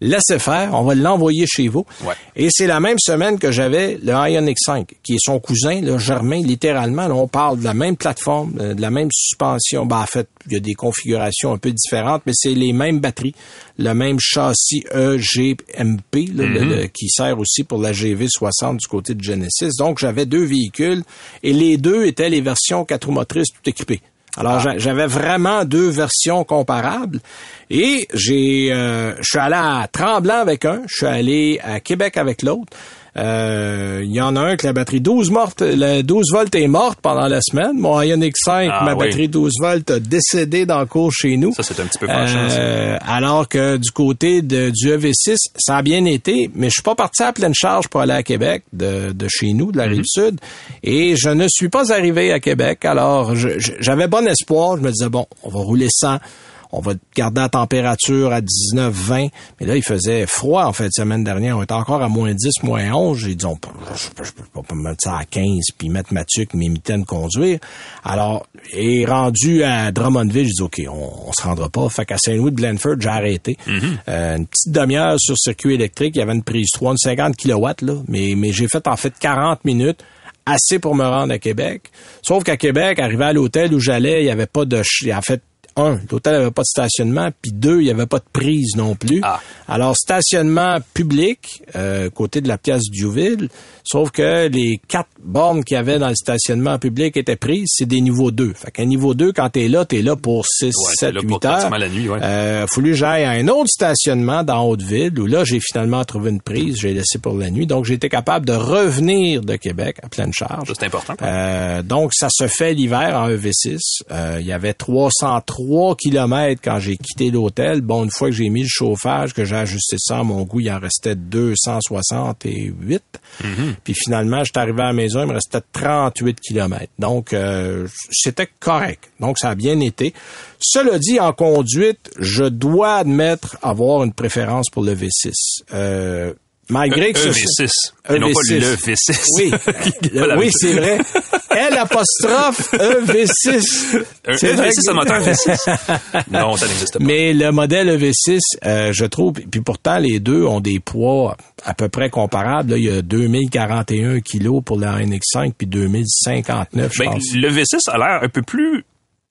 laissez faire. On va l'envoyer chez vous. Ouais. Et c'est la même semaine que j'avais le Ioniq 5, qui est son cousin, le Germain, littéralement. Là, on parle de la même plateforme, euh, de la même suspension. Ben, en fait, il y a des configurations un peu différentes, mais c'est les mêmes batteries, le même châssis EGMP, là, le- qui sert aussi pour la GV60 du côté de Genesis. Donc, j'avais deux véhicules et les deux étaient les versions quatre roues motrices tout équipées. Alors j'a- j'avais vraiment deux versions comparables et j'ai euh, je suis allé à Tremblant avec un, je suis allé à Québec avec l'autre. Euh, Il y en a un que la batterie 12 morte, la 12 volts est morte pendant la semaine. Mon Ioniq 5, Ah ma oui. batterie 12 volts a décédé dans le cours chez nous. Ça, c'est un petit peu ça. Euh, alors que du côté de, du EV6, ça a bien été, mais je suis pas parti à pleine charge pour aller à Québec de, de chez nous, de la Mhm. rive sud, et je ne suis pas arrivé à Québec. Alors j'avais bon espoir, je me disais bon, on va rouler sans. On va garder la température à 19, 20. Mais là, il faisait froid en fait la semaine dernière. On était encore à moins 10, moins 11. J'ai dit, on peut, je, peux pas mettre ça à 15 puis mettre ma tuque, mes mitaines conduire. Alors, et rendu à Drummondville, j'ai dit, OK, on, on se rendra pas. Fait qu'à Saint-Louis de Blanford, j'ai arrêté. Euh, une petite demi-heure sur circuit électrique. Il y avait une prise 3, 50 kW, là. Mais, mais j'ai fait en fait 40 minutes assez pour me rendre à Québec. Sauf qu'à Québec, arrivé à l'hôtel où j'allais, il y avait pas de... En fait, un, l'hôtel avait pas de stationnement, puis deux, il y avait pas de prise non plus. Alors, stationnement public, euh, côté de la pièce Duville, sauf que les quatre bornes qu'il y avait dans le stationnement public étaient prises, c'est des niveaux 2. Fait qu'un niveau 2, quand t'es là, t'es là pour 6, 7, 8 heures. la nuit, ouais. Euh, fallu que j'aille à un autre stationnement dans Haute-Ville, où là, j'ai finalement trouvé une prise, j'ai laissé pour la nuit. Donc, été capable de revenir de Québec à pleine charge. C'est important. Euh, donc, ça se fait l'hiver en EV6. Euh, il y avait 303 kilomètres quand j'ai quitté l'hôtel. Bon, une fois que j'ai mis le chauffage, que j'ai ajusté ça à mon goût, il en restait 268. Puis finalement, j'étais arrivé à la maison, il me restait 38 kilomètres. Donc, euh, c'était correct. Donc, ça a bien été. Cela dit, en conduite, je dois admettre avoir une préférence pour le V6. Euh, malgré que ce EV6. Et non pas le V6. Oui, oui, c'est vrai. L apostrophe EV6. Un C'est vrai EV6 que- à moteur V6? Non, ça n'existe pas. Mais le modèle EV6, euh, je trouve, puis pourtant les deux ont des poids à peu près comparables. Là, il y a 2041 kilos pour la NX5 puis 2059, je Ben, pense. le V6 a l'air un peu plus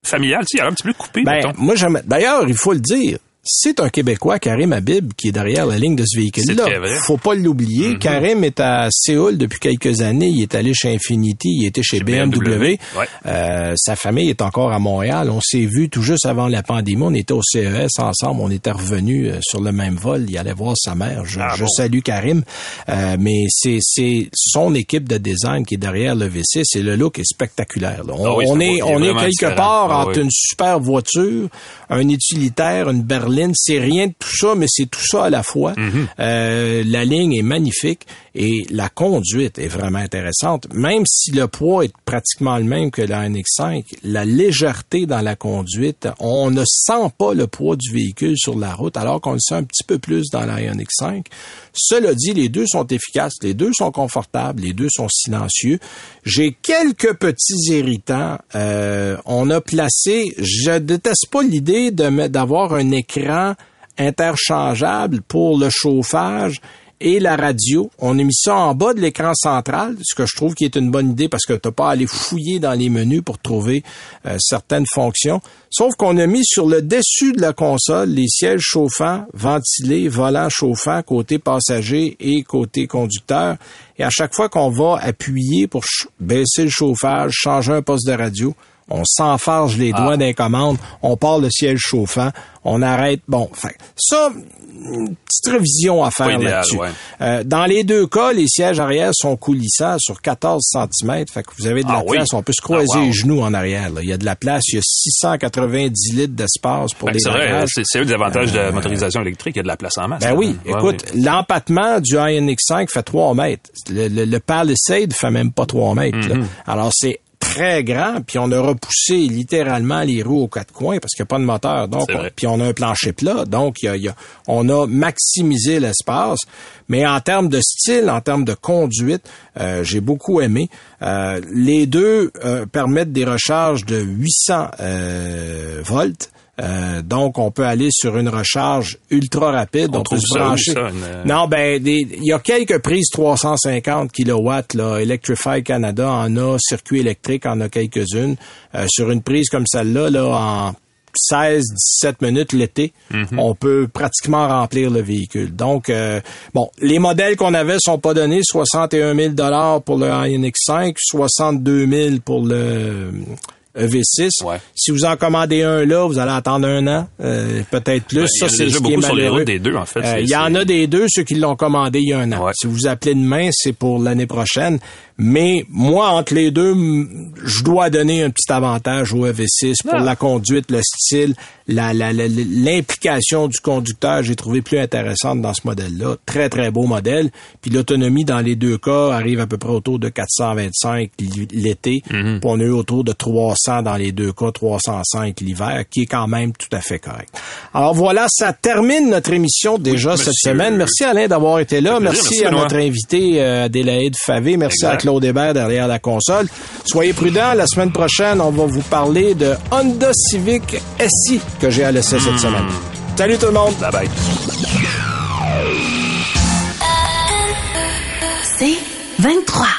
familial, tu sais, il a l'air un petit peu coupé, Ben, mettons. moi, j'aime. D'ailleurs, il faut le dire. C'est un Québécois, Karim Habib, qui est derrière la ligne de ce véhicule-là. Faut pas l'oublier. Karim est à Séoul depuis quelques années. Il est allé chez Infinity. Il était chez, BMW. BMW. Ouais. Euh, sa famille est encore à Montréal. On s'est vu tout juste avant la pandémie. On était au CES ensemble. On était revenus euh, sur le même vol. Il allait voir sa mère. Je, Ah je bon? salue Karim. Euh, mais c'est, c'est son équipe de design qui est derrière le V6 et le look est spectaculaire. là. On, Ah oui, on est, on est quelque différent. part Ah entre oui. une super voiture, un utilitaire, une berline. C'est rien de tout ça, mais c'est tout ça à la fois. Mhm. Euh, la ligne est magnifique et la conduite est vraiment intéressante. Même si le poids est pratiquement le même que la NX5, la légèreté dans la conduite, on ne sent pas le poids du véhicule sur la route, alors qu'on le sent un petit peu plus dans la NX5. Cela dit, les deux sont efficaces, les deux sont confortables, les deux sont silencieux. J'ai quelques petits irritants. Euh, on a placé, je déteste pas l'idée d'avoir un écran interchangeable pour le chauffage et la radio. On a mis ça en bas de l'écran central, ce que je trouve qui est une bonne idée parce que t'as pas à aller fouiller dans les menus pour trouver euh, certaines fonctions. Sauf qu'on a mis sur le dessus de la console les sièges chauffants, ventilés, volants chauffants côté passager et côté conducteur. Et à chaque fois qu'on va appuyer pour baisser le chauffage, changer un poste de radio, on s'enfarge les doigts d'un commande, on part le siège chauffant, on arrête. Bon, fait, ça, une petite révision à faire là-dessus. ouais. Euh, dans les deux cas, les sièges arrière sont coulissants sur 14 cm. Fait que vous avez de la Ah oui? place. On peut se croiser Ah, wow. les genoux en arrière. là. Il y a de la place. Il y a 690 litres d'espace pour Ben, les c'est vrai, bagages. c'est un des avantages de la motorisation électrique, il y a de la place en masse. Ben oui, écoute, ouais. l'empattement du INX5 fait 3 mètres. Le, le, le Palisade fait même pas 3 mètres. Mm-hmm. Alors, c'est très grand, puis on a repoussé littéralement les roues aux quatre coins parce qu'il n'y a pas de moteur. Donc, on- puis on a un plancher plat, donc il y a, y a- on a maximisé l'espace. Mais en termes de style, en termes de conduite, euh, j'ai beaucoup aimé. Euh, les deux euh, permettent des recharges de 800 euh, volts. Euh, donc, on peut aller sur une recharge ultra rapide. On On, peut se brancher. ça, une, euh, Non, ben, il y a quelques prises 350 kilowatts. Là, Electrify Canada en a, Circuit électrique en a quelques-unes. Euh, sur une prise comme celle-là, là, en 16-17 minutes l'été, on peut pratiquement remplir le véhicule. Donc, euh, bon, les modèles qu'on avait sont pas donnés. 61 000 dollars pour le INX5, 62 000 pour le EV6. Ouais. Si vous en commandez un là, vous allez attendre un an, euh, peut-être plus. Ben, ça, il y en a c'est ce qui est beaucoup sur les malheureux. routes des deux, en fait. Euh, Il y en a des deux, ceux qui l'ont commandé il y a un an. Ouais. Si vous appelez demain, c'est pour l'année prochaine. Mais moi, entre les deux, je dois donner un petit avantage au EV6 pour Ah. la conduite, le style, la- la- la- l'implication du conducteur. J'ai trouvé plus intéressante dans ce modèle-là. Très, très beau modèle. Puis l'autonomie dans les deux cas arrive à peu près autour de 425 l- l'été. Mhm. Puis on a eu autour de 300 300 dans les deux cas, 305 l'hiver, qui est quand même tout à fait correct. Alors voilà, ça termine notre émission déjà cette semaine. Merci Alain d'avoir été là. Merci, à notre invité euh, Adélaïde Favé. Merci à Claude Hébert derrière la console. Soyez prudents. La semaine prochaine, on va vous parler de Honda Civic SI que j'ai à laisser cette semaine. Salut tout le monde. Bye bye. C'est 23.